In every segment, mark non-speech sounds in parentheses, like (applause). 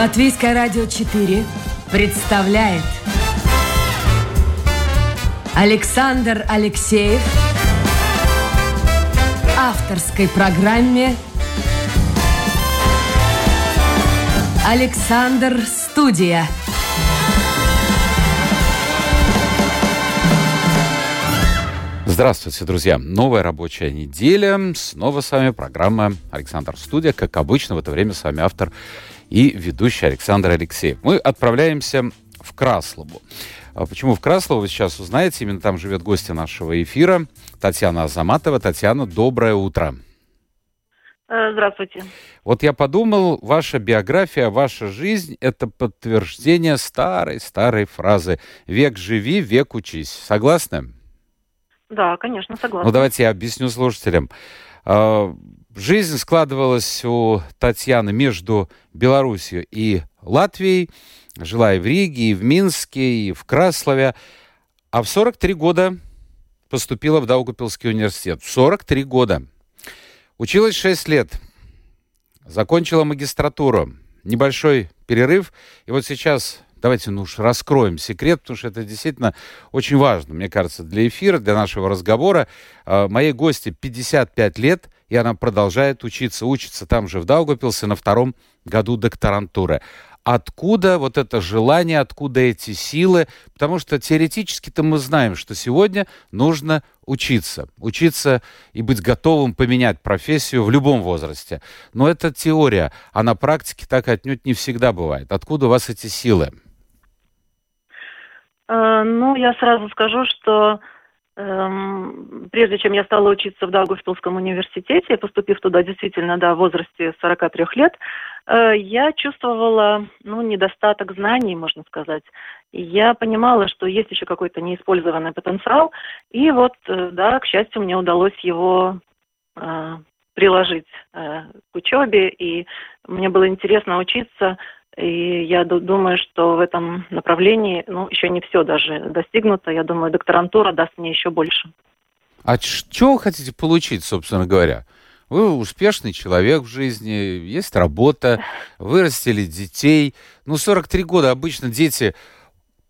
Латвийское радио 4 представляет Александр Алексеев авторской программе Александр Студия. Здравствуйте, друзья. Новая рабочая неделя. Снова с вами программа «Александр Студия». Как обычно, в это время с вами автор и ведущий Александр Алексеев. Мы отправляемся в Краслову. А почему в Краслову, вы сейчас узнаете. Именно там живет гостья нашего эфира Татьяна Азаматова. Татьяна, доброе утро. Э, здравствуйте. Вот я подумал, ваша биография, ваша жизнь — это подтверждение старой-старой фразы «Век живи, век учись». Согласны? Да, конечно, согласна. Ну, давайте я объясню слушателям. Жизнь складывалась у Татьяны между Белоруссией и Латвией. Жила и в Риге, и в Минске, и в Краслове. А в 43 года поступила в Даугупилский университет. В 43 года. Училась 6 лет. Закончила магистратуру. Небольшой перерыв. И вот сейчас давайте ну уж раскроем секрет, потому что это действительно очень важно, мне кажется, для эфира, для нашего разговора. А, моей гости 55 лет, и она продолжает учиться. Учится там же в Даугупилсе на втором году докторантуры откуда вот это желание, откуда эти силы, потому что теоретически-то мы знаем, что сегодня нужно учиться, учиться и быть готовым поменять профессию в любом возрасте. Но это теория, а на практике так отнюдь не всегда бывает. Откуда у вас эти силы? Э, ну, я сразу скажу, что прежде чем я стала учиться в Даугавпилском университете, поступив туда действительно да, в возрасте 43 лет, э, я чувствовала ну, недостаток знаний, можно сказать. Я понимала, что есть еще какой-то неиспользованный потенциал. И вот, э, да, к счастью, мне удалось его э, приложить к учебе. И мне было интересно учиться и я думаю, что в этом направлении, ну, еще не все даже достигнуто. Я думаю, докторантура даст мне еще больше. А что вы хотите получить, собственно говоря? Вы успешный человек в жизни, есть работа, вырастили детей. Ну, 43 года обычно дети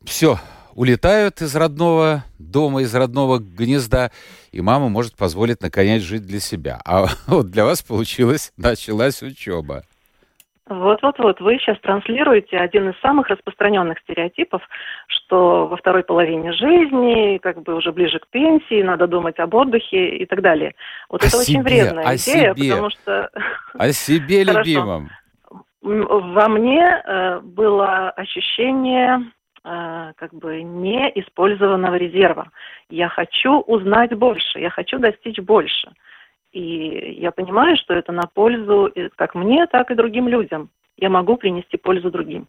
все улетают из родного дома, из родного гнезда, и мама может позволить наконец жить для себя. А (laughs) вот для вас получилось, началась учеба. Вот-вот-вот, вы сейчас транслируете один из самых распространенных стереотипов, что во второй половине жизни, как бы уже ближе к пенсии, надо думать об отдыхе и так далее. Вот о это себе, очень вредная о идея, себе. потому что... О себе (laughs) любимом. Во мне э, было ощущение э, как бы неиспользованного резерва. Я хочу узнать больше, я хочу достичь больше. И я понимаю, что это на пользу как мне, так и другим людям. Я могу принести пользу другим.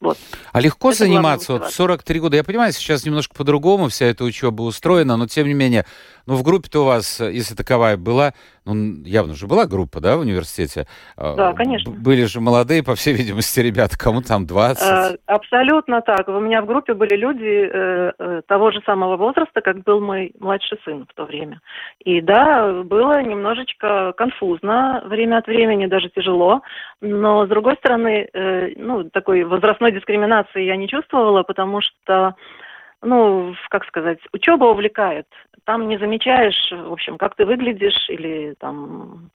Вот. А легко это заниматься вот 43 года? Я понимаю, сейчас немножко по-другому вся эта учеба устроена, но тем не менее, ну в группе-то у вас, если таковая была, ну явно же была группа, да, в университете? А, да, конечно. Были же молодые, по всей видимости, ребята, кому там 20? А, абсолютно так. У меня в группе были люди э, э, того же самого возраста, как был мой младший сын в то время. И да, было немножечко конфузно время от времени, даже тяжело, но с другой стороны, э, ну, такой возрастной дискриминации я не чувствовала, потому что, ну, как сказать, учеба увлекает. Там не замечаешь, в общем, как ты выглядишь или там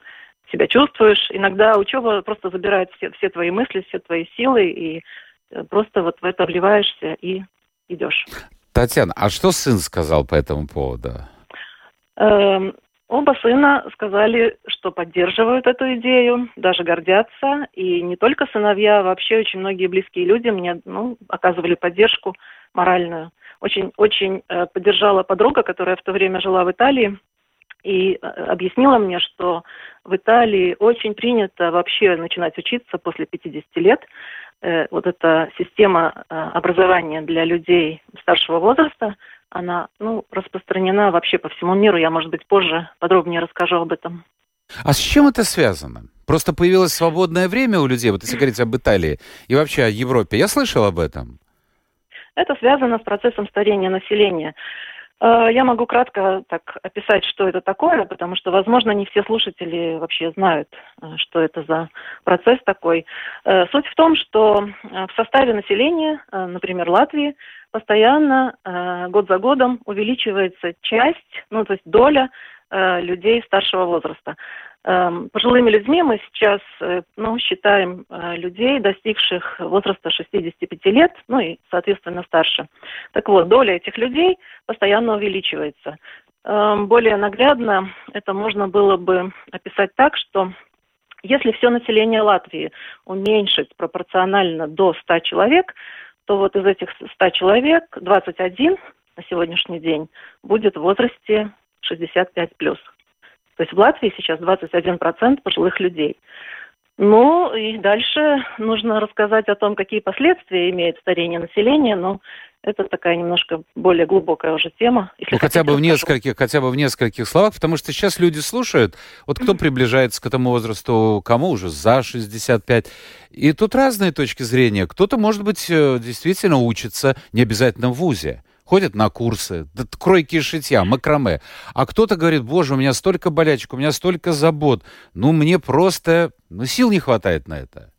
себя чувствуешь. Иногда учеба просто забирает все, все твои мысли, все твои силы, и э, просто вот в это вливаешься и идешь. Татьяна, а что сын сказал по этому поводу? Эм, Оба сына сказали, что поддерживают эту идею, даже гордятся. И не только сыновья, вообще очень многие близкие люди мне ну, оказывали поддержку моральную. Очень, очень э, поддержала подруга, которая в то время жила в Италии, и э, объяснила мне, что в Италии очень принято вообще начинать учиться после 50 лет. Э, вот эта система образования для людей старшего возраста – она ну, распространена вообще по всему миру. Я, может быть, позже подробнее расскажу об этом. А с чем это связано? Просто появилось свободное время у людей, вот если говорить об Италии и вообще о Европе. Я слышал об этом. Это связано с процессом старения населения. Э, я могу кратко так описать, что это такое, потому что, возможно, не все слушатели вообще знают, э, что это за процесс такой. Э, суть в том, что в составе населения, например, Латвии, постоянно год за годом увеличивается часть, ну то есть доля людей старшего возраста. Эм, пожилыми людьми мы сейчас э, ну, считаем э, людей, достигших возраста 65 лет, ну и, соответственно, старше. Так вот, доля этих людей постоянно увеличивается. Эм, более наглядно это можно было бы описать так, что если все население Латвии уменьшить пропорционально до 100 человек, то вот из этих 100 человек 21 на сегодняшний день будет в возрасте 65 плюс. То есть в Латвии сейчас 21% пожилых людей. Ну и дальше нужно рассказать о том, какие последствия имеет старение населения, но это такая немножко более глубокая уже тема. Если ну, хотя бы в нескольких, хотя бы в нескольких словах, потому что сейчас люди слушают, вот кто приближается к этому возрасту, кому уже за 65. И тут разные точки зрения. Кто-то, может быть, э, действительно учится, не обязательно в ВУЗе ходят на курсы, кройки и шитья, макраме. А кто-то говорит, боже, у меня столько болячек, у меня столько забот. Ну, мне просто ну, сил не хватает на это.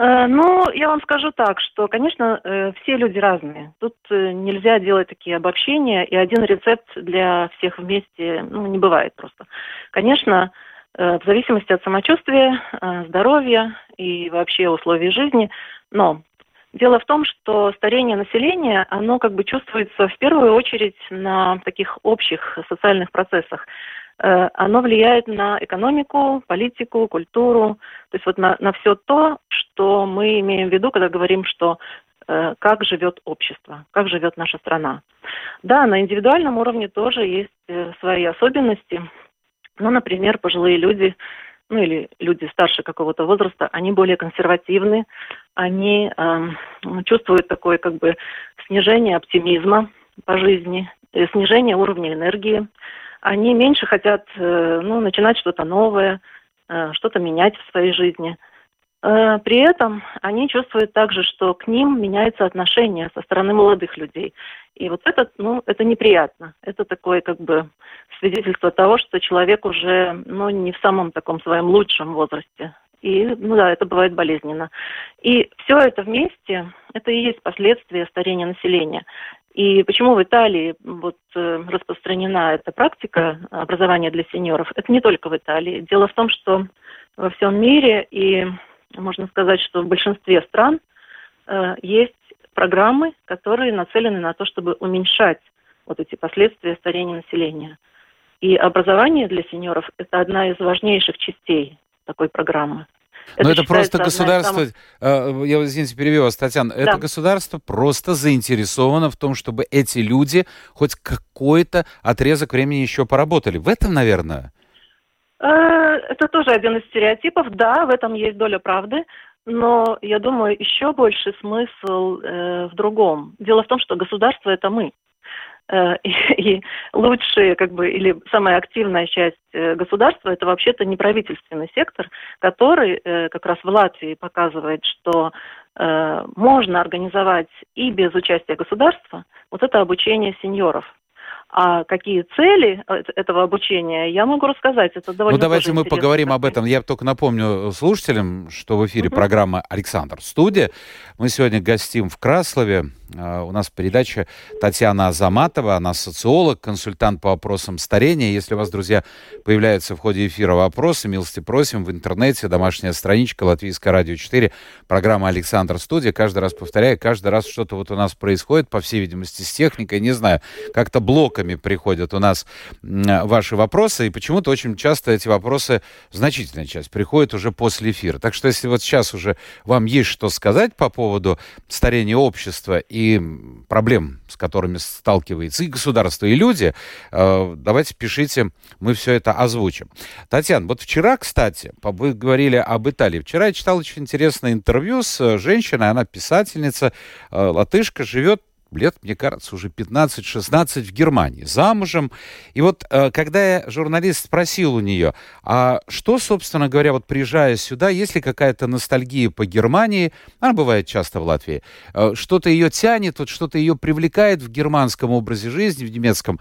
Э, ну, я вам скажу так, что, конечно, э, все люди разные. Тут э, нельзя делать такие обобщения, и один рецепт для всех вместе ну, не бывает просто. Конечно, в зависимости от самочувствия, здоровья и вообще условий жизни, но Дело в том, что старение населения, оно как бы чувствуется в первую очередь на таких общих социальных процессах. Э, оно влияет на экономику, политику, культуру, то есть вот на, на все то, что мы имеем в виду, когда говорим, что э, как живет общество, как живет наша страна. Да, на индивидуальном уровне тоже есть э, свои особенности. Ну, например, пожилые люди ну или люди старше какого-то возраста, они более консервативны, они э, чувствуют такое как бы снижение оптимизма по жизни, э, снижение уровня энергии. Они меньше хотят э, ну, начинать что-то новое, э, что-то менять в своей жизни. Э, при этом они чувствуют также, что к ним меняется отношение со стороны молодых людей. И вот это, ну, это неприятно. Это такое как бы свидетельство того, что человек уже, ну, не в самом таком своем лучшем возрасте. И, ну да, это бывает болезненно. И все это вместе, это и есть последствия старения населения. И почему в Италии вот э, распространена эта практика образования для сеньоров? Это не только в Италии. Дело в том, что во всем мире и можно сказать, что в большинстве стран э, есть программы, которые нацелены на то, чтобы уменьшать вот эти последствия старения населения. И образование для сеньоров – это одна из важнейших частей такой программы. Это Но это просто государство, самых... Э, я, извините, перевел вас, Татьяна, да. это государство просто заинтересовано в том, чтобы эти люди хоть какой-то отрезок времени еще поработали. В этом, наверное... Э, это тоже один из стереотипов. Да, в этом есть доля правды. Но я думаю, еще больше смысл э, в другом. Дело в том, что государство это мы. Э, (laughs) и, лучшие, как бы, или самая активная часть государства это вообще-то неправительственный сектор, который как раз в Латвии показывает, что можно организовать и без участия государства вот это обучение сеньоров. А какие цели э, этого обучения, я могу рассказать. Это довольно Ну, давайте мы поговорим об этом. Я только напомню слушателям, что в эфире uh-huh. программа «Александр. Студия». Мы сегодня гостим в Краслове а, у нас передача Татьяна Азаматова, она социолог, консультант по вопросам старения. Если у вас, друзья, появляются в ходе эфира вопросы, милости просим в интернете, домашняя страничка Латвийское радио 4, программа «Александр Студия». Каждый раз повторяю, каждый раз что-то вот у нас происходит, по всей видимости, с техникой, не знаю, как-то блоками приходят у нас ваши вопросы, и почему-то очень часто эти вопросы, значительная часть, приходит уже после эфира. Так что если вот сейчас уже вам есть что сказать по поводу старения общества и проблем, с которыми сталкивается и государство, и люди, э, давайте пишите, мы все это озвучим. Татьяна, вот вчера, кстати, вы говорили об Италии. Вчера я читал очень интересное интервью с женщиной, она писательница, э, латышка, живет лет, мне кажется, уже 15-16 в Германии, замужем. И вот э, когда я, журналист спросил у нее, а что, собственно говоря, вот приезжая сюда, есть ли какая-то ностальгия по Германии, она бывает часто в Латвии, э, что-то ее тянет, вот что-то ее привлекает в германском образе жизни, в немецком,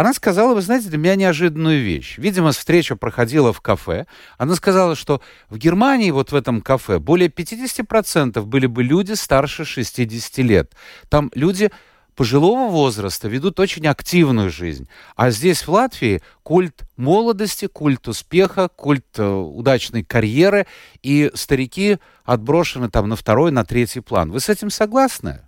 она сказала, вы знаете, для меня неожиданную вещь. Видимо, встреча проходила в кафе. Она сказала, что в Германии, вот в этом кафе, более 50% были бы люди старше 60 лет. Там люди пожилого возраста ведут очень активную жизнь. А здесь, в Латвии, культ молодости, культ успеха, культ э, удачной карьеры, и старики отброшены там на второй, на третий план. Вы с этим согласны?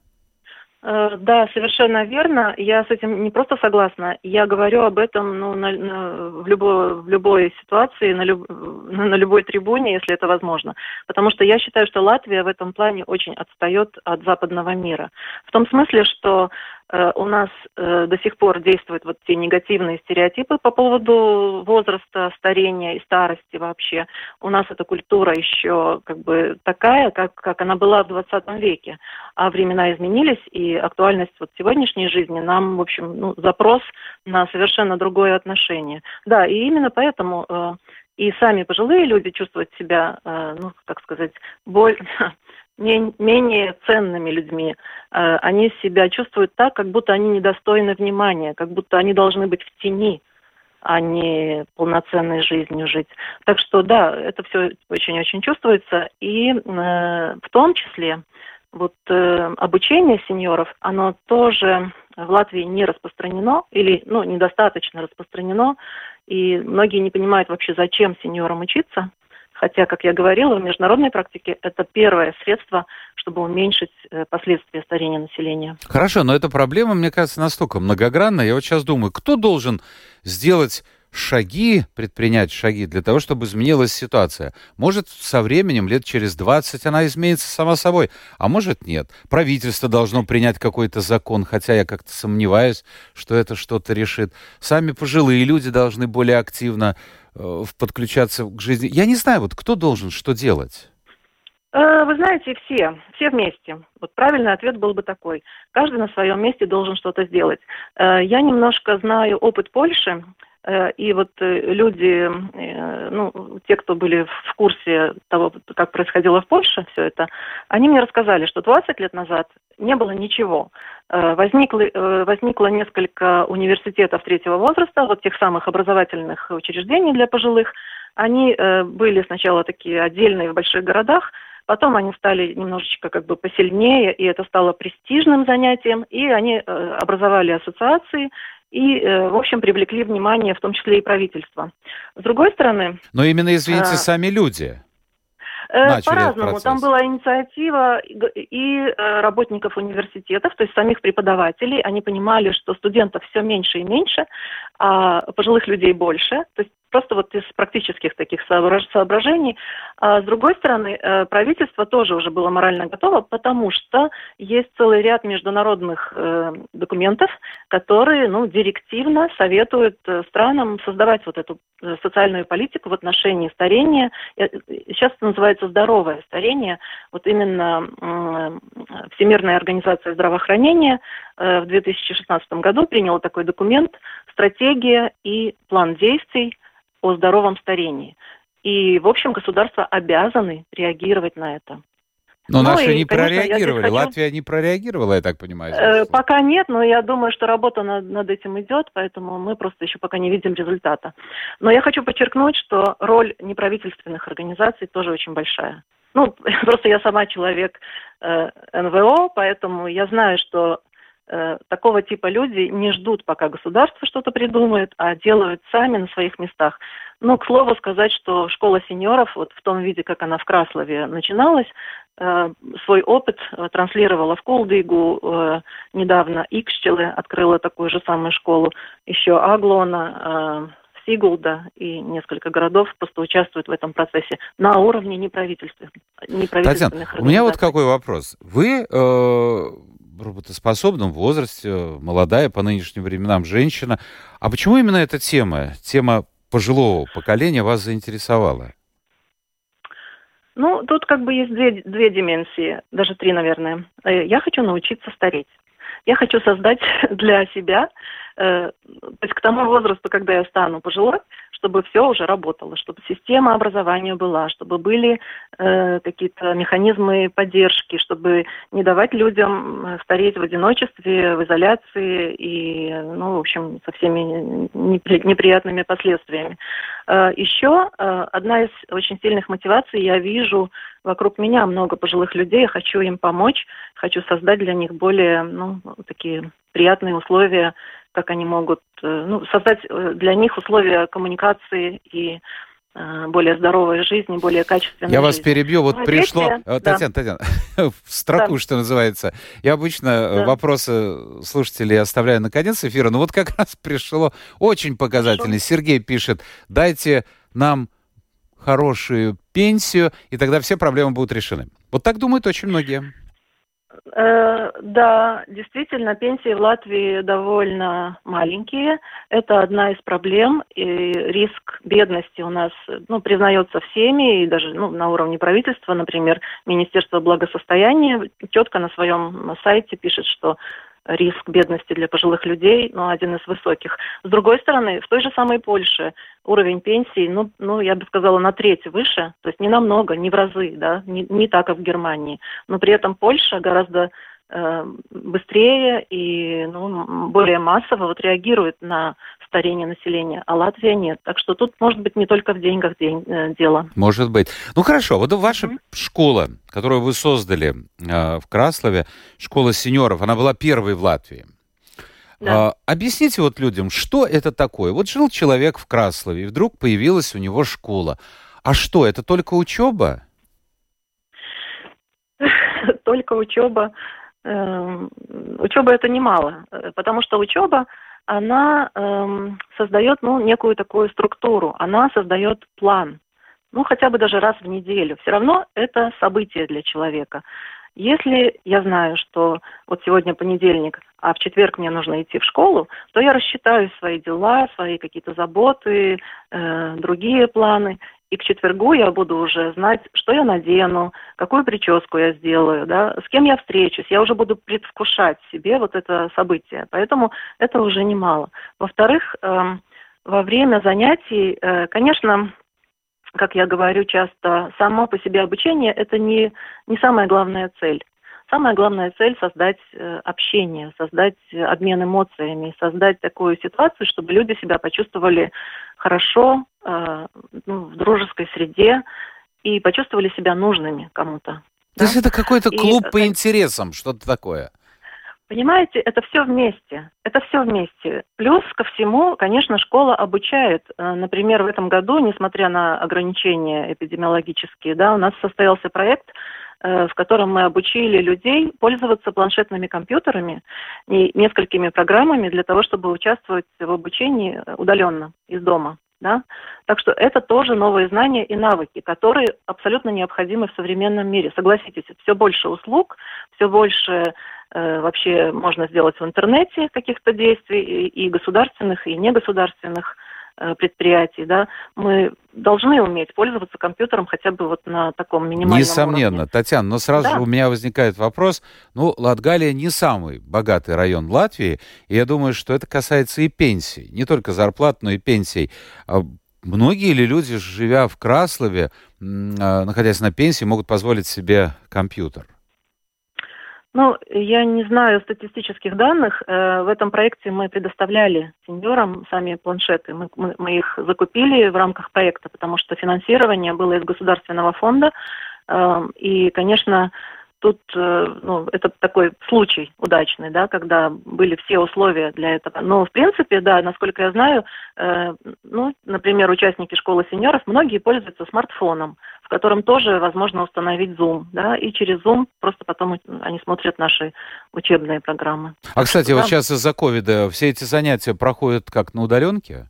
Э, да, совершенно верно. Я с этим не просто согласна. Я говорю об этом ну, на, на, в, любой, в любой ситуации, на, люб, на любой трибуне, если это возможно. Потому что я считаю, что Латвия в этом плане очень отстает от западного мира. В том смысле, что у нас э, до сих пор действуют вот те негативные стереотипы по поводу возраста, старения и старости вообще. У нас эта культура еще как бы такая, как, как она была в 20 веке. А времена изменились, и актуальность вот сегодняшней жизни нам, в общем, ну, запрос на совершенно другое отношение. Да, и именно поэтому э, и сами пожилые люди чувствуют себя, э, ну, как сказать, боль, (laughs) менее ценными людьми. Э, они себя чувствуют так, как будто они недостойны внимания, как будто они должны быть в тени, а не полноценной жизнью жить. Так что да, это все очень-очень чувствуется. И э, в том числе вот э, обучение сеньоров, оно тоже в Латвии не распространено или ну, недостаточно распространено. И многие не понимают вообще, зачем сеньорам учиться. Хотя, как я говорила, в международной практике это первое средство, чтобы уменьшить э, последствия старения населения. Хорошо, но эта проблема, мне кажется, настолько многогранная. Я вот сейчас думаю, кто должен сделать шаги, предпринять шаги для того, чтобы изменилась ситуация. Может, со временем, лет через 20, она изменится сама собой, а может, нет. Правительство должно принять какой-то закон, хотя я как-то сомневаюсь, что это что-то решит. Сами пожилые люди должны более активно подключаться к жизни. Я не знаю, вот кто должен что делать? Э, вы знаете, все, все вместе. Вот правильный ответ был бы такой. Каждый на своем месте должен что-то сделать. Э, я немножко знаю опыт Польши. Э, и вот э, люди, э, ну, те, кто были в курсе того, как происходило в Польше все это, они мне рассказали, что 20 лет назад не было ничего. Возникло, возникло несколько университетов третьего возраста, вот тех самых образовательных учреждений для пожилых. Они были сначала такие отдельные в больших городах, Потом они стали немножечко как бы посильнее, и это стало престижным занятием, и они образовали ассоциации, и, э, в общем, привлекли внимание, в том числе и правительство. С другой стороны... Но именно, извините, а... сами люди. Э, по-разному. Там была инициатива и э, работников университетов, то есть самих преподавателей. Они понимали, что студентов все меньше и меньше, а пожилых людей больше. То есть просто вот из практических таких соображений. А с другой стороны, э, правительство тоже уже было морально готово, потому что есть целый ряд международных э, документов, которые ну, директивно советуют э, странам создавать вот эту социальную политику в отношении старения. Сейчас это называется здоровое старение. Вот именно Всемирная организация здравоохранения в 2016 году приняла такой документ «Стратегия и план действий о здоровом старении. И, в общем, государства обязаны реагировать на это. Но ну, наши и, не конечно, прореагировали. Хочу... Латвия не прореагировала, я так понимаю. Э, пока нет, но я думаю, что работа над, над этим идет, поэтому мы просто еще пока не видим результата. Но я хочу подчеркнуть, что роль неправительственных организаций тоже очень большая. Ну, (laughs) просто я сама человек э, НВО, поэтому я знаю, что такого типа люди не ждут, пока государство что-то придумает, а делают сами на своих местах. Ну, к слову сказать, что школа сеньоров, вот в том виде, как она в Краслове начиналась, э, свой опыт э, транслировала в Кулдыгу, э, недавно Икщелы открыла такую же самую школу, еще Аглона, э, Сигулда и несколько городов просто участвуют в этом процессе на уровне неправительственных, неправительственных Татьяна, у меня вот какой вопрос. Вы э, работоспособном возрасте, молодая по нынешним временам женщина. А почему именно эта тема, тема пожилого поколения вас заинтересовала? Ну, тут как бы есть две, две дименсии, даже три, наверное. Э, я хочу научиться стареть. Я хочу создать (laughs) для себя, э, то есть к тому возрасту, когда я стану пожилой, чтобы все уже работало, чтобы система образования была, чтобы были э, какие-то механизмы поддержки, чтобы не давать людям э, стареть в одиночестве, в изоляции и, ну, в общем, со всеми неприятными последствиями. Э, еще э, одна из очень сильных мотиваций, я вижу вокруг меня много пожилых людей, я хочу им помочь, хочу создать для них более, ну, такие приятные условия как они могут э, ну, создать э, для них условия коммуникации и э, более здоровой жизни, более качественной Я жизни. вас перебью. Вот ну, пришло... Третье, Татьяна, да. Татьяна, (laughs) в строку, да. что называется. Я обычно да. вопросы слушателей оставляю на конец эфира, но вот как (laughs) раз пришло очень показательный. Хорошо. Сергей пишет, дайте нам хорошую пенсию, и тогда все проблемы будут решены. Вот так думают очень многие. Э, да, действительно, пенсии в Латвии довольно маленькие. Это одна из проблем. И риск бедности у нас ну, признается всеми, и даже ну, на уровне правительства, например, Министерство благосостояния четко на своем сайте пишет, что риск бедности для пожилых людей, ну, один из высоких. С другой стороны, в той же самой Польше уровень пенсии, ну, ну, я бы сказала, на треть выше, то есть не намного, не в разы, да, не, не так, как в Германии. Но при этом Польша гораздо быстрее и ну, более массово вот реагирует на старение населения, а Латвия нет. Так что тут может быть не только в деньгах день, э, дело. Может быть. Ну хорошо, вот ваша mm-hmm. школа, которую вы создали э, в Краслове, школа сеньоров, она была первой в Латвии. Да. А, объясните вот людям, что это такое? Вот жил человек в Краслове, и вдруг появилась у него школа. А что, это только учеба? (laughs) Только учеба. Эм, учеба это немало, э, потому что учеба она эм, создает ну, некую такую структуру, она создает план, ну хотя бы даже раз в неделю. Все равно это событие для человека. Если я знаю, что вот сегодня понедельник, а в четверг мне нужно идти в школу, то я рассчитаю свои дела, свои какие-то заботы, э, другие планы, и к четвергу я буду уже знать, что я надену, какую прическу я сделаю, да, с кем я встречусь. Я уже буду предвкушать себе вот это событие. Поэтому это уже немало. Во-вторых, э, во время занятий, э, конечно, как я говорю часто, само по себе обучение – это не, не самая главная цель. Самая главная цель – создать э, общение, создать обмен эмоциями, создать такую ситуацию, чтобы люди себя почувствовали хорошо, э, ну, в дружеской среде и почувствовали себя нужными кому-то. То да? есть это какой-то клуб и, по интересам, что-то такое? Понимаете, это все вместе. Это все вместе. Плюс ко всему, конечно, школа обучает. Э, например, в этом году, несмотря на ограничения эпидемиологические, да, у нас состоялся проект Э, в котором мы обучили людей пользоваться планшетными компьютерами и несколькими программами для того, чтобы участвовать в обучении удаленно из дома. Да? Так что это тоже новые знания и навыки, которые абсолютно необходимы в современном мире. Согласитесь, все больше услуг, все больше э, вообще можно сделать в интернете каких-то действий и, и государственных, и негосударственных. Э, предприятий, да, мы должны уметь пользоваться компьютером хотя бы вот на таком минимальном Несомненно. уровне. Татьяна, но сразу да. же у меня возникает вопрос, ну, Латгалия не самый богатый район Латвии, и я думаю, что это касается и пенсий, не только зарплат, но и пенсий. А многие ли люди, живя в Краслове, а, находясь на пенсии, могут позволить себе компьютер? Ну, я не знаю статистических данных. Э, в этом проекте мы предоставляли сеньорам сами планшеты. Мы, мы, мы их закупили в рамках проекта, потому что финансирование было из государственного фонда. Эм, и, конечно, тут э, ну, это такой случай удачный, да, когда были все условия для этого. Но, в принципе, да, насколько я знаю, э, ну, например, участники школы сеньоров, многие пользуются смартфоном, в котором тоже возможно установить Zoom, да, и через Zoom просто потом они смотрят наши учебные программы. А, кстати, да. вот сейчас из-за ковида все эти занятия проходят как на удаленке?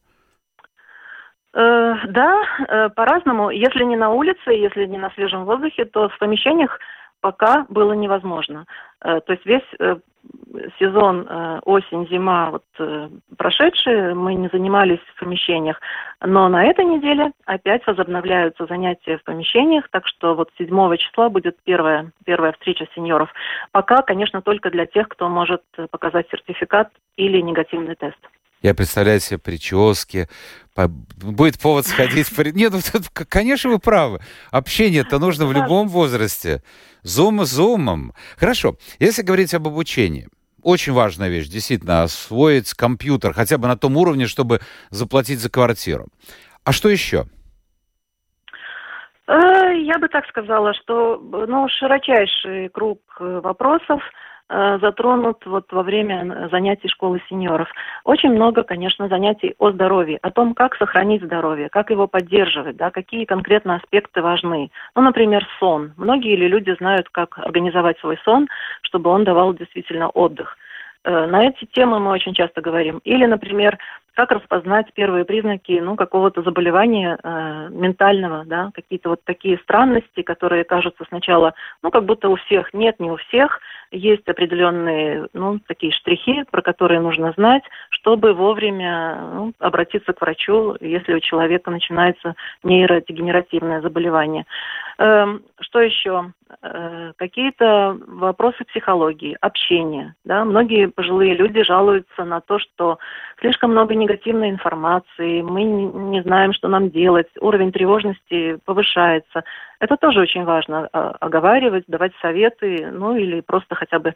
Э, да, э, по-разному. Если не на улице, если не на свежем воздухе, то в помещениях пока было невозможно. Э, то есть весь э, сезон э, осень, зима, вот прошедшие, мы не занимались в помещениях, но на этой неделе опять возобновляются занятия в помещениях, так что вот 7 числа будет первая, первая встреча сеньоров. Пока, конечно, только для тех, кто может показать сертификат или негативный тест. Я представляю себе прически, будет повод сходить. Нет, ну, конечно, вы правы. Общение-то нужно в любом возрасте. Зум зумом. Хорошо. Если говорить об обучении, очень важная вещь, действительно, освоить компьютер хотя бы на том уровне, чтобы заплатить за квартиру. А что еще? Э, я бы так сказала, что ну, широчайший круг э, вопросов – затронут вот во время занятий школы сеньоров. Очень много, конечно, занятий о здоровье, о том, как сохранить здоровье, как его поддерживать, да, какие конкретно аспекты важны. Ну, например, сон. Многие ли люди знают, как организовать свой сон, чтобы он давал действительно отдых. Э, на эти темы мы очень часто говорим. Или, например, как распознать первые признаки ну, какого-то заболевания э, ментального, да, какие-то вот такие странности, которые кажутся сначала, ну, как будто у всех. Нет, не у всех. Есть определенные, ну, такие штрихи, про которые нужно знать, чтобы вовремя ну, обратиться к врачу, если у человека начинается нейродегенеративное заболевание. Эм, что еще? Э, какие-то вопросы психологии, общения. Да? Многие пожилые люди жалуются на то, что слишком много негативной информации, мы не знаем, что нам делать, уровень тревожности повышается. Это тоже очень важно а, оговаривать, давать советы, ну или просто хотя бы,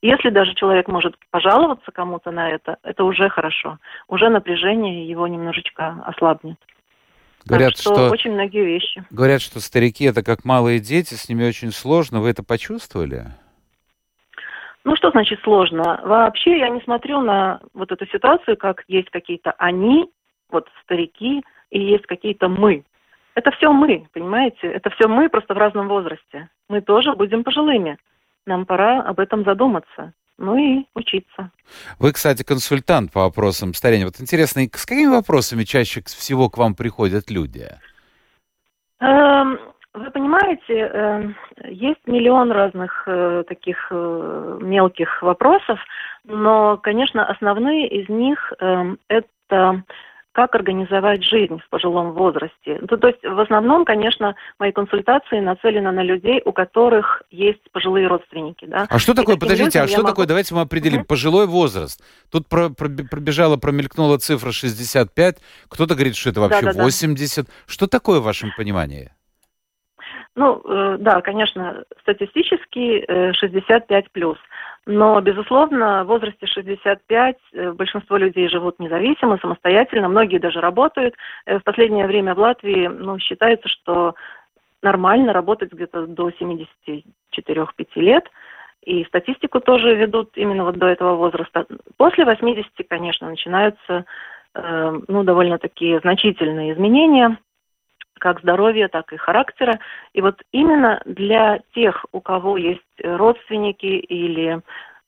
если даже человек может пожаловаться кому-то на это, это уже хорошо. Уже напряжение его немножечко ослабнет. Говорят, так что, что очень многие вещи. Говорят, что старики это как малые дети, с ними очень сложно. Вы это почувствовали? Ну, что значит сложно? Вообще я не смотрю на вот эту ситуацию, как есть какие-то они, вот старики, и есть какие-то мы. Это все мы, понимаете? Это все мы, просто в разном возрасте. Мы тоже будем пожилыми. Нам пора об этом задуматься ну и учиться. Вы, кстати, консультант по вопросам старения. Вот интересно, с какими вопросами чаще всего к вам приходят люди? Эм, вы понимаете, эм, есть миллион разных э, таких э, мелких вопросов, но, конечно, основные из них эм, это как организовать жизнь в пожилом возрасте. Ну, то есть в основном, конечно, мои консультации нацелены на людей, у которых есть пожилые родственники. Да? А что такое, подождите, а что могу... такое, давайте мы определим, угу. пожилой возраст. Тут про, про, пробежала, промелькнула цифра 65, кто-то говорит, что это вообще да, да, 80. Да. Что такое в вашем понимании? Ну, э, да, конечно, статистически э, 65 плюс. Но, безусловно, в возрасте 65 э, большинство людей живут независимо, самостоятельно, многие даже работают. Э, в последнее время в Латвии ну, считается, что нормально работать где-то до 74-5 лет. И статистику тоже ведут именно вот до этого возраста. После 80, конечно, начинаются э, ну, довольно такие значительные изменения как здоровья, так и характера. И вот именно для тех, у кого есть родственники или,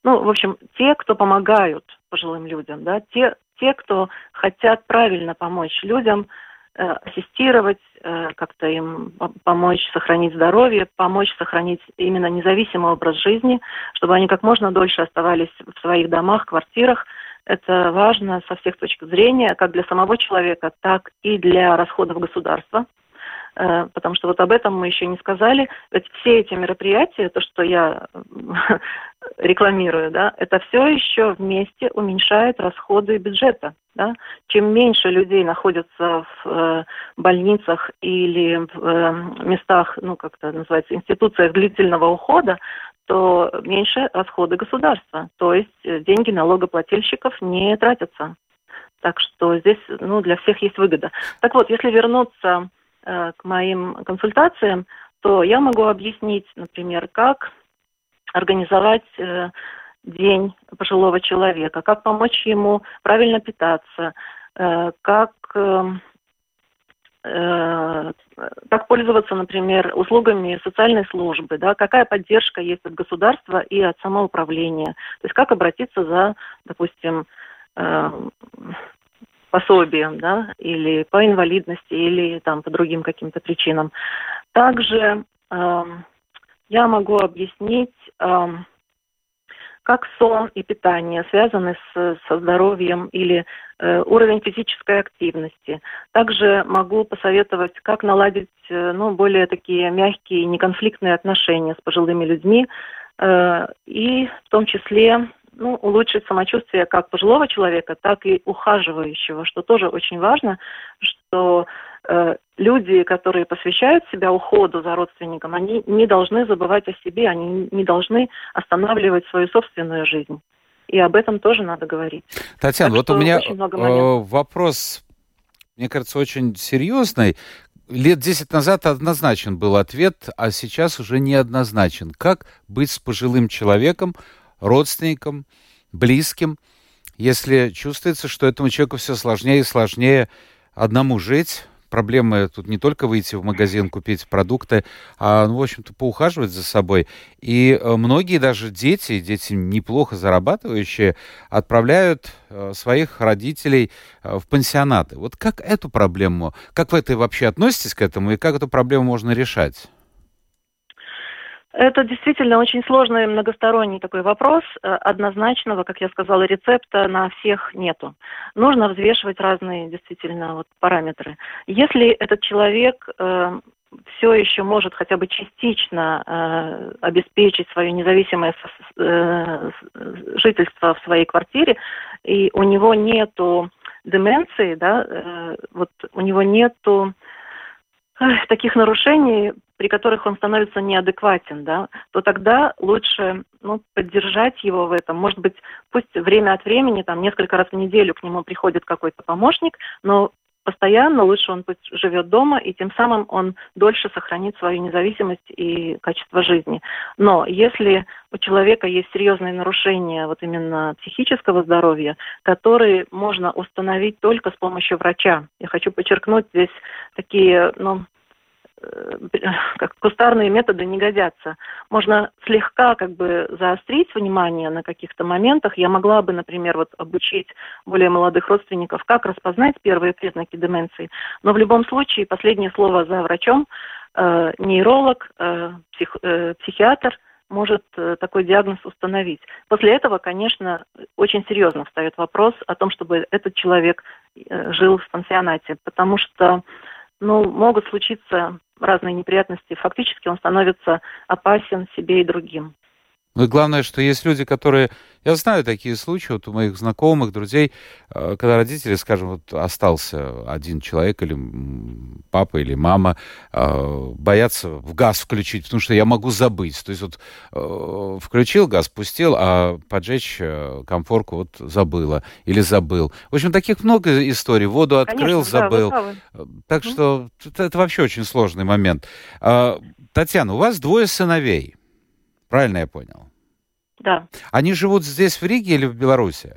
ну, в общем, те, кто помогают пожилым людям, да, те, те, кто хотят правильно помочь людям, э, ассистировать, э, как-то им помочь сохранить здоровье, помочь сохранить именно независимый образ жизни, чтобы они как можно дольше оставались в своих домах, квартирах – это важно со всех точек зрения, как для самого человека, так и для расходов государства. Э, потому что вот об этом мы еще не сказали. Ведь все эти мероприятия, то, что я (laughs) рекламирую, да, это все еще вместе уменьшает расходы бюджета. Да? Чем меньше людей находятся в э, больницах или в э, местах, ну, как это называется, институциях длительного ухода, то меньше расходы государства. То есть э, деньги налогоплательщиков не тратятся. Так что здесь ну, для всех есть выгода. Так вот, если вернуться э, к моим консультациям, то я могу объяснить, например, как организовать э, день пожилого человека, как помочь ему правильно питаться, э, как э, Э, как пользоваться, например, услугами социальной службы, да, какая поддержка есть от государства и от самоуправления, то есть как обратиться за, допустим, э, пособием, да, или по инвалидности, или там по другим каким-то причинам. Также э, я могу объяснить, как сон и питание связаны с, со здоровьем или э, уровень физической активности. Также могу посоветовать, как наладить э, ну, более такие мягкие, неконфликтные отношения с пожилыми людьми, э, и в том числе ну, улучшить самочувствие как пожилого человека, так и ухаживающего, что тоже очень важно, что Э, люди, которые посвящают себя уходу за родственником, они не должны забывать о себе, они не должны останавливать свою собственную жизнь. И об этом тоже надо говорить. Татьяна, так вот у меня э, вопрос, мне кажется, очень серьезный. Лет 10 назад однозначен был ответ, а сейчас уже неоднозначен. Как быть с пожилым человеком, родственником, близким, если чувствуется, что этому человеку все сложнее и сложнее одному жить, проблемы тут не только выйти в магазин, купить продукты, а, ну, в общем-то, поухаживать за собой. И э, многие даже дети, дети неплохо зарабатывающие, отправляют э, своих родителей э, в пансионаты. Вот как эту проблему, как вы это вообще относитесь к этому, и как эту проблему можно решать? Это действительно очень сложный многосторонний такой вопрос. Э, однозначного, как я сказала, рецепта на всех нету. Нужно взвешивать разные действительно вот параметры. Если этот человек э, все еще может хотя бы частично э, обеспечить свое независимое э, жительство в своей квартире, и у него нету деменции, да, э, вот у него нету таких нарушений, при которых он становится неадекватен, да, то тогда лучше ну, поддержать его в этом. Может быть, пусть время от времени, там, несколько раз в неделю к нему приходит какой-то помощник, но постоянно лучше он пусть живет дома, и тем самым он дольше сохранит свою независимость и качество жизни. Но если у человека есть серьезные нарушения вот именно психического здоровья, которые можно установить только с помощью врача. Я хочу подчеркнуть здесь такие, ну, как кустарные методы не годятся. Можно слегка как бы заострить внимание на каких-то моментах. Я могла бы, например, вот обучить более молодых родственников, как распознать первые признаки деменции. Но в любом случае последнее слово за врачом. Э, нейролог, э, псих, э, психиатр может э, такой диагноз установить. После этого, конечно, очень серьезно встает вопрос о том, чтобы этот человек э, жил в пансионате, потому что ну, могут случиться разные неприятности. Фактически он становится опасен себе и другим. Ну и главное, что есть люди, которые... Я знаю такие случаи вот у моих знакомых, друзей, э, когда родители, скажем, вот остался один человек, или папа, или мама, э, боятся в газ включить, потому что я могу забыть. То есть вот э, включил газ, пустил, а поджечь комфорку вот забыла или забыл. В общем, таких много историй. Воду открыл, Конечно, забыл. Да, так что это, это вообще очень сложный момент. Татьяна, у вас двое сыновей. Правильно я понял? Да. Они живут здесь, в Риге или в Беларуси?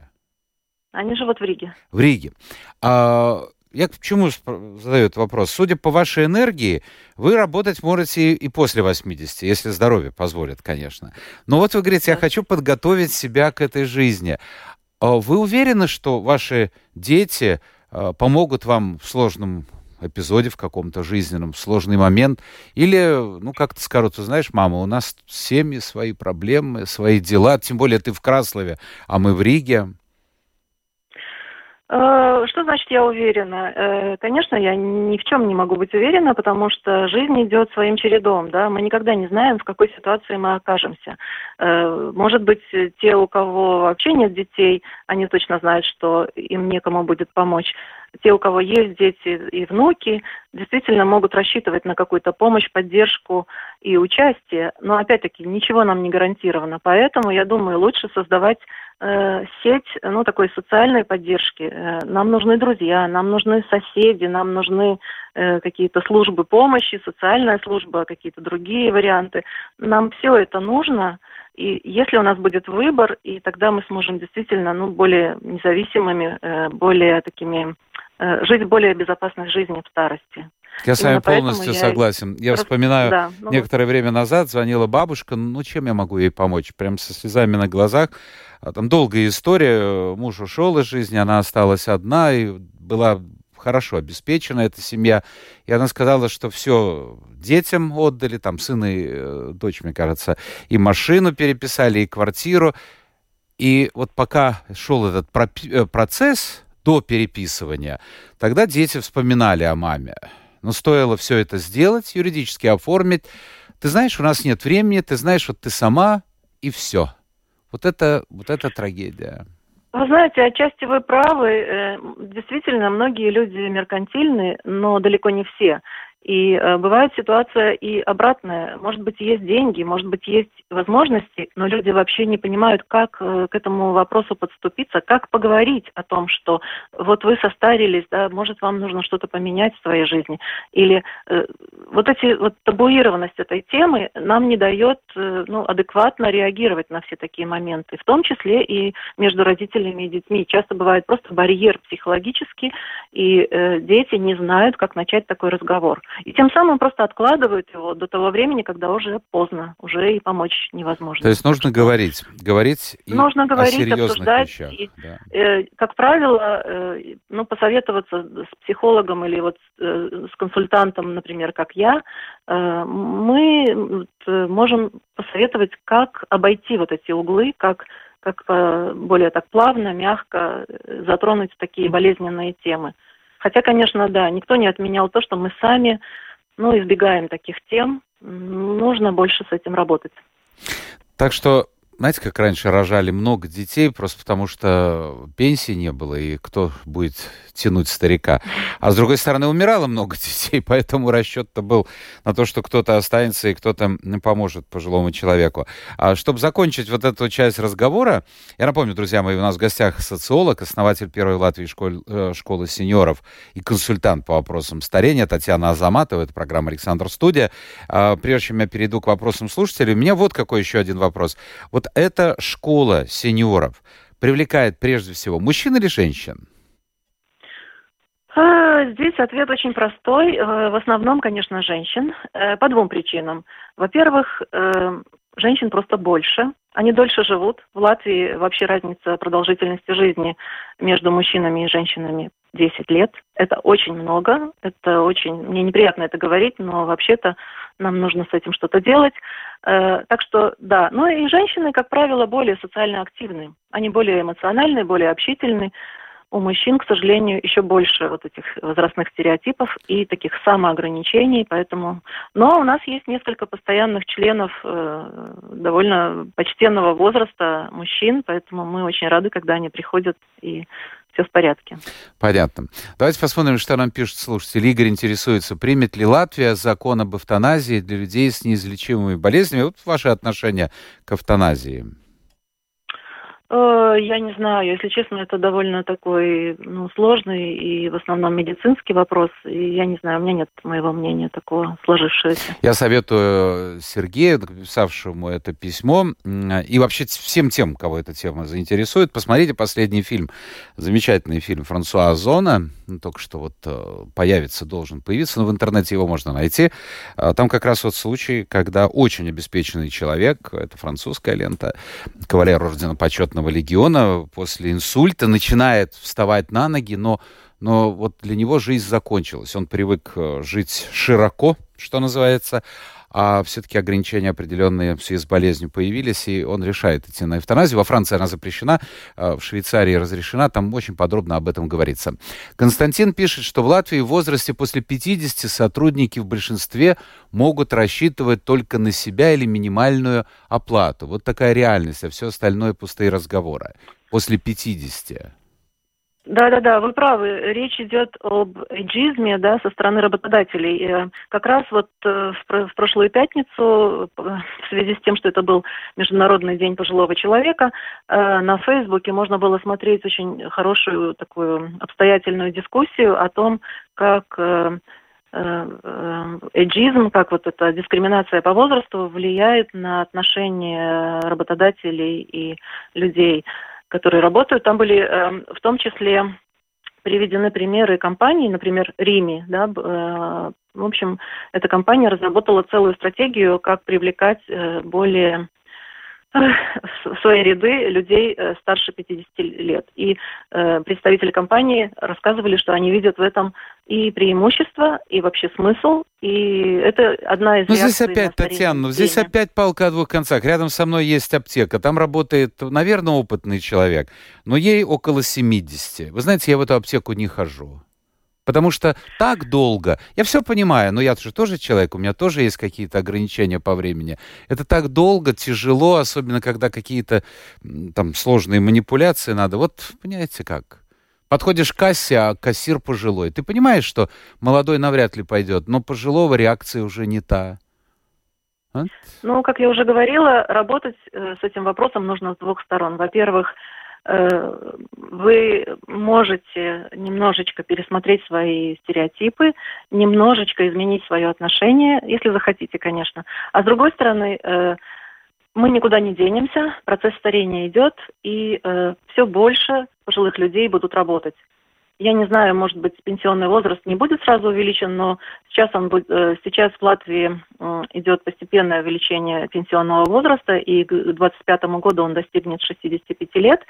Они живут в Риге. В Риге. А, я к чему задаю этот вопрос? Судя по вашей энергии, вы работать можете и после 80, если здоровье позволит, конечно. Но вот вы говорите, я хочу подготовить себя к этой жизни. А вы уверены, что ваши дети а, помогут вам в сложном эпизоде, в каком-то жизненном сложный момент. Или, ну, как-то скажут, ты знаешь, мама, у нас семьи, свои проблемы, свои дела, тем более ты в Краслове, а мы в Риге. Э, что значит я уверена? Э, конечно, я ни в чем не могу быть уверена, потому что жизнь идет своим чередом, да, мы никогда не знаем, в какой ситуации мы окажемся. Э, может быть, те, у кого вообще нет детей, они точно знают, что им некому будет помочь те, у кого есть дети и внуки, действительно могут рассчитывать на какую-то помощь, поддержку и участие. Но опять-таки ничего нам не гарантировано. Поэтому, я думаю, лучше создавать сеть ну, такой социальной поддержки. Э, нам нужны друзья, нам нужны соседи, нам нужны э, какие-то службы помощи, социальная служба, какие-то другие варианты. Нам все это нужно. И если у нас будет выбор, и тогда мы сможем действительно ну, более независимыми, э, более такими Э, жить более безопасной жизнью в старости. Я с вами полностью я... согласен. Я Просто... вспоминаю, да, ну некоторое время назад звонила бабушка, ну чем я могу ей помочь? Прям со слезами на глазах. А там долгая история, муж ушел из жизни, она осталась одна, и была хорошо обеспечена эта семья. И она сказала, что все детям отдали, там сын и э, дочь, мне кажется, и машину переписали, и квартиру. И вот пока шел этот э, процесс до переписывания, тогда дети вспоминали о маме. Но стоило все это сделать, юридически оформить. Ты знаешь, у нас нет времени, ты знаешь, вот ты сама, и все. Вот это, вот это трагедия. Вы знаете, отчасти вы правы. Э, действительно, многие люди меркантильны, но далеко не все. И э, бывает ситуация и обратная. Может быть, есть деньги, может быть, есть возможности, но люди вообще не понимают, как э, к этому вопросу подступиться, как поговорить о том, что вот вы состарились, да, может, вам нужно что-то поменять в своей жизни. Или э, вот эти вот табуированность этой темы нам не дает э, ну, адекватно реагировать на все такие моменты, в том числе и между родителями и детьми. Часто бывает просто барьер психологический, и э, дети не знают, как начать такой разговор. И тем самым просто откладывают его до того времени, когда уже поздно, уже и помочь невозможно. То есть нужно говорить, говорить и нужно говорить, о серьезных обсуждать. вещах. И, да. э, как правило, э, ну, посоветоваться с психологом или вот э, с консультантом, например, как я, э, мы э, можем посоветовать, как обойти вот эти углы, как как более так плавно, мягко э, затронуть такие болезненные темы. Хотя, конечно, да, никто не отменял то, что мы сами ну, избегаем таких тем. Нужно больше с этим работать. Так что знаете, как раньше рожали много детей, просто потому что пенсии не было, и кто будет тянуть старика. А с другой стороны, умирало много (laughs) детей, поэтому расчет-то был на то, что кто-то останется и кто-то поможет пожилому человеку. А чтобы закончить вот эту часть разговора, я напомню, друзья мои, у нас в гостях социолог, основатель первой Латвии школы, э, школы сеньоров и консультант по вопросам старения Татьяна Азаматова. Это программа «Александр Студия». А, прежде чем я перейду к вопросам слушателей, у меня вот какой еще один вопрос. Вот эта школа сеньоров привлекает прежде всего мужчин или женщин? А, здесь ответ очень простой. Э, в основном, конечно, женщин. Э, по двум причинам. Во-первых, э, женщин просто больше. Они дольше живут. В Латвии вообще разница продолжительности жизни между мужчинами и женщинами 10 лет. Это очень много. Это очень... Мне неприятно это говорить, но вообще-то нам нужно с этим что-то делать. Э, так что, да. Ну и женщины, как правило, более социально активны. Они более эмоциональны, более общительны у мужчин, к сожалению, еще больше вот этих возрастных стереотипов и таких самоограничений, поэтому... Но у нас есть несколько постоянных членов э, довольно почтенного возраста мужчин, поэтому мы очень рады, когда они приходят и все в порядке. Понятно. Давайте посмотрим, что нам пишет слушатель. Игорь интересуется, примет ли Латвия закон об эвтаназии для людей с неизлечимыми болезнями? Вот ваше отношение к эвтаназии. Э, я не знаю, если честно, это довольно такой ну, сложный и в основном медицинский вопрос. И я не знаю, у меня нет моего мнения такого сложившегося. Я советую Сергею, написавшему это письмо, и вообще всем тем, кого эта тема заинтересует, посмотрите последний фильм, замечательный фильм Франсуа Озона, ну, только что вот э, появится, должен появиться, но в интернете его можно найти. А, там как раз вот случай, когда очень обеспеченный человек, это французская лента, кавалер ордена почетного Красного легиона после инсульта начинает вставать на ноги, но, но вот для него жизнь закончилась. Он привык э, жить широко, что называется, а все-таки ограничения определенные в связи с болезнью появились, и он решает идти на эвтаназию. Во Франции она запрещена, э, в Швейцарии разрешена, там очень подробно об этом говорится. Константин пишет, что в Латвии в возрасте после 50 сотрудники в большинстве могут рассчитывать только на себя или минимальную оплату. Вот такая реальность, а все остальное пустые разговоры. После 50. Да, да, да, вы правы. Речь идет об эйджизме, да, со стороны работодателей. Э, как раз вот э, в прошлую пятницу, э, в связи с тем, что это был Международный день пожилого человека, на Фейсбуке можно было смотреть очень хорошую такую обстоятельную дискуссию о том, как эйджизм, как вот эта дискриминация по возрасту влияет на отношения работодателей и людей которые работают. Там были э, в том числе приведены примеры компаний, например, Рими, да, э, в общем, эта компания разработала целую стратегию, как привлекать э, более в свои ряды людей э, старше 50 лет. И э, представители компании рассказывали, что они видят в этом и преимущество, и вообще смысл, и это одна из Ну, здесь опять, Татьяна, ну, здесь опять палка о двух концах. Рядом со мной есть аптека, там работает, наверное, опытный человек, но ей около 70. Вы знаете, я в эту аптеку не хожу. Потому что так долго, я все понимаю, но я же тоже человек, у меня тоже есть какие-то ограничения по времени. Это так долго, тяжело, особенно когда какие-то там сложные манипуляции надо. Вот понимаете как? Подходишь к кассе, а кассир пожилой. Ты понимаешь, что молодой навряд ли пойдет, но пожилого реакция уже не та. А? Ну, как я уже говорила, работать э, с этим вопросом нужно с двух сторон. Во-первых, вы можете немножечко пересмотреть свои стереотипы, немножечко изменить свое отношение, если захотите, конечно. А с другой стороны, э, мы никуда не денемся, процесс старения идет, и э, все больше пожилых людей будут работать. Я не знаю, может быть, пенсионный возраст не будет сразу увеличен, но сейчас, он будет, э, сейчас в Латвии идет постепенное увеличение пенсионного возраста, и к 2025 году он достигнет 65 лет.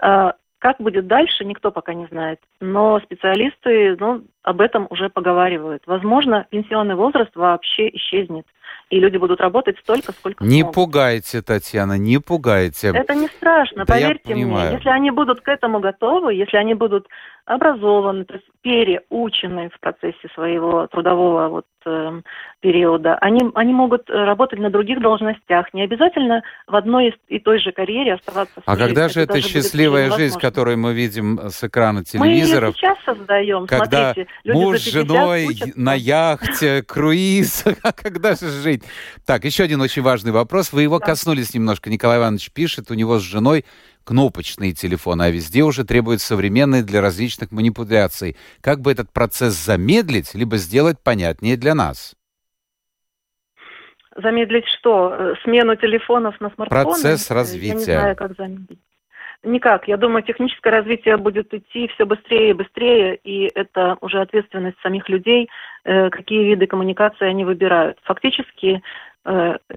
Э, как будет дальше, никто пока не знает. Но специалисты ну, об этом уже поговаривают. Возможно, пенсионный возраст вообще исчезнет и люди будут работать столько, сколько Не смогут. пугайте, Татьяна, не пугайте. Это не страшно, да поверьте мне. Если они будут к этому готовы, если они будут образованы, то есть переучены в процессе своего трудового вот, э, периода, они, они могут работать на других должностях. Не обязательно в одной и той же карьере оставаться. А когда же эта счастливая жизнь, которую мы видим с экрана телевизоров? Мы ее сейчас создаем. Когда Смотрите, муж с женой учатся. на яхте, круиз, (laughs) а когда же жить? Так, еще один очень важный вопрос. Вы его да. коснулись немножко. Николай Иванович пишет, у него с женой кнопочные телефоны, а везде уже требуют современные для различных манипуляций. Как бы этот процесс замедлить, либо сделать понятнее для нас? Замедлить что? Э, смену телефонов на смартфоны? Процесс развития. Я не знаю, как замедлить. Никак. Я думаю, техническое развитие будет идти все быстрее и быстрее, и это уже ответственность самих людей, э, какие виды коммуникации они выбирают. Фактически Э,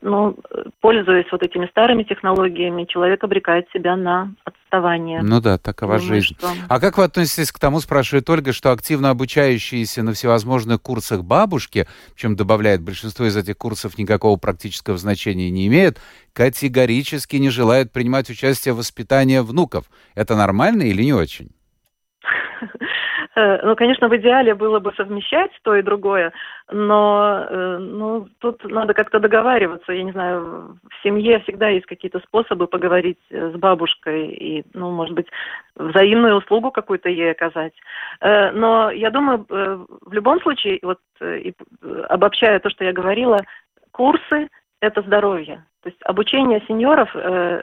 ну, пользуясь вот этими старыми технологиями, человек обрекает себя на отставание. Ну да, такова Думаю, жизнь. Что... А как вы относитесь к тому, спрашивает Ольга, что активно обучающиеся на всевозможных курсах бабушки, чем добавляет большинство из этих курсов никакого практического значения не имеют, категорически не желают принимать участие в воспитании внуков. Это нормально или не очень? (laughs) Э, ну, конечно, в идеале было бы совмещать то и другое, но э, ну, тут надо как-то договариваться. Я не знаю, в семье всегда есть какие-то способы поговорить э, с бабушкой и, ну, может быть, взаимную услугу какую-то ей оказать. Но я думаю, в любом случае, вот обобщая то, что я говорила, курсы – это здоровье. То есть обучение сеньоров,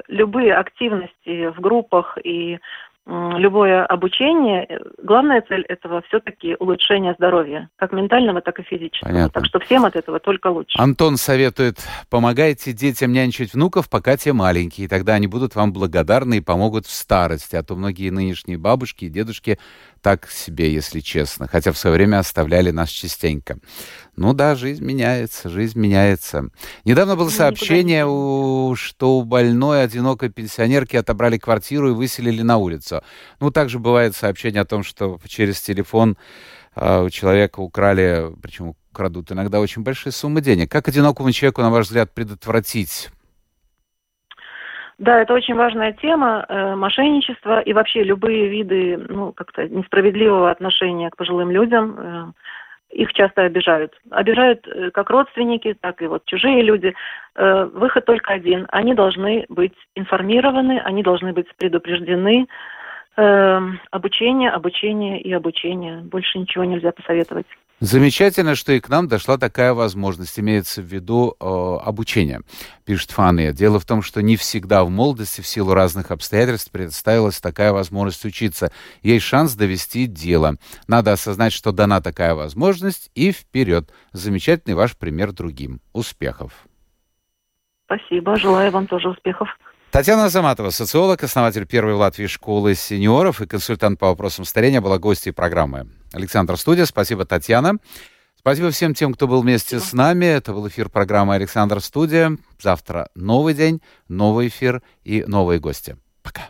любые активности в группах и любое обучение, э, главная цель этого все-таки улучшение здоровья, как ментального, так и физического. Понятно. Так что всем от этого только лучше. Антон советует, помогайте детям нянчить внуков, пока те маленькие, тогда они будут вам благодарны и помогут в старости, а то многие нынешние бабушки и дедушки так себе, если честно, хотя в свое время оставляли нас частенько. Ну да, жизнь меняется, жизнь меняется. Недавно было ну, сообщение, у, что у больной одинокой пенсионерки отобрали квартиру и выселили на улицу. Ну, также бывает сообщение о том, что через телефон э, у человека украли, причем крадут иногда очень большие суммы денег. Как одинокому человеку, на ваш взгляд, предотвратить да, это очень важная тема, э, мошенничество и вообще любые виды, ну, как-то несправедливого отношения к пожилым людям. Э, их часто обижают. Обижают э, как родственники, так и вот чужие люди. Э, выход только один. Они должны быть информированы, они должны быть предупреждены. Э, обучение, обучение и обучение. Больше ничего нельзя посоветовать. Замечательно, что и к нам дошла такая возможность, имеется в виду э, обучение, пишет Фанни. Дело в том, что не всегда в молодости в силу разных обстоятельств предоставилась такая возможность учиться. Есть шанс довести дело. Надо осознать, что дана такая возможность, и вперед. Замечательный ваш пример другим. Успехов! Спасибо. Желаю вам тоже успехов. Татьяна Заматова, социолог, основатель первой в Латвии школы сеньоров и консультант по вопросам старения, была гостьей программы. Александр Студия, спасибо, Татьяна. Спасибо всем тем, кто был вместе с нами. Это был эфир программы «Александр Студия». Завтра новый день, новый эфир и новые гости. Пока.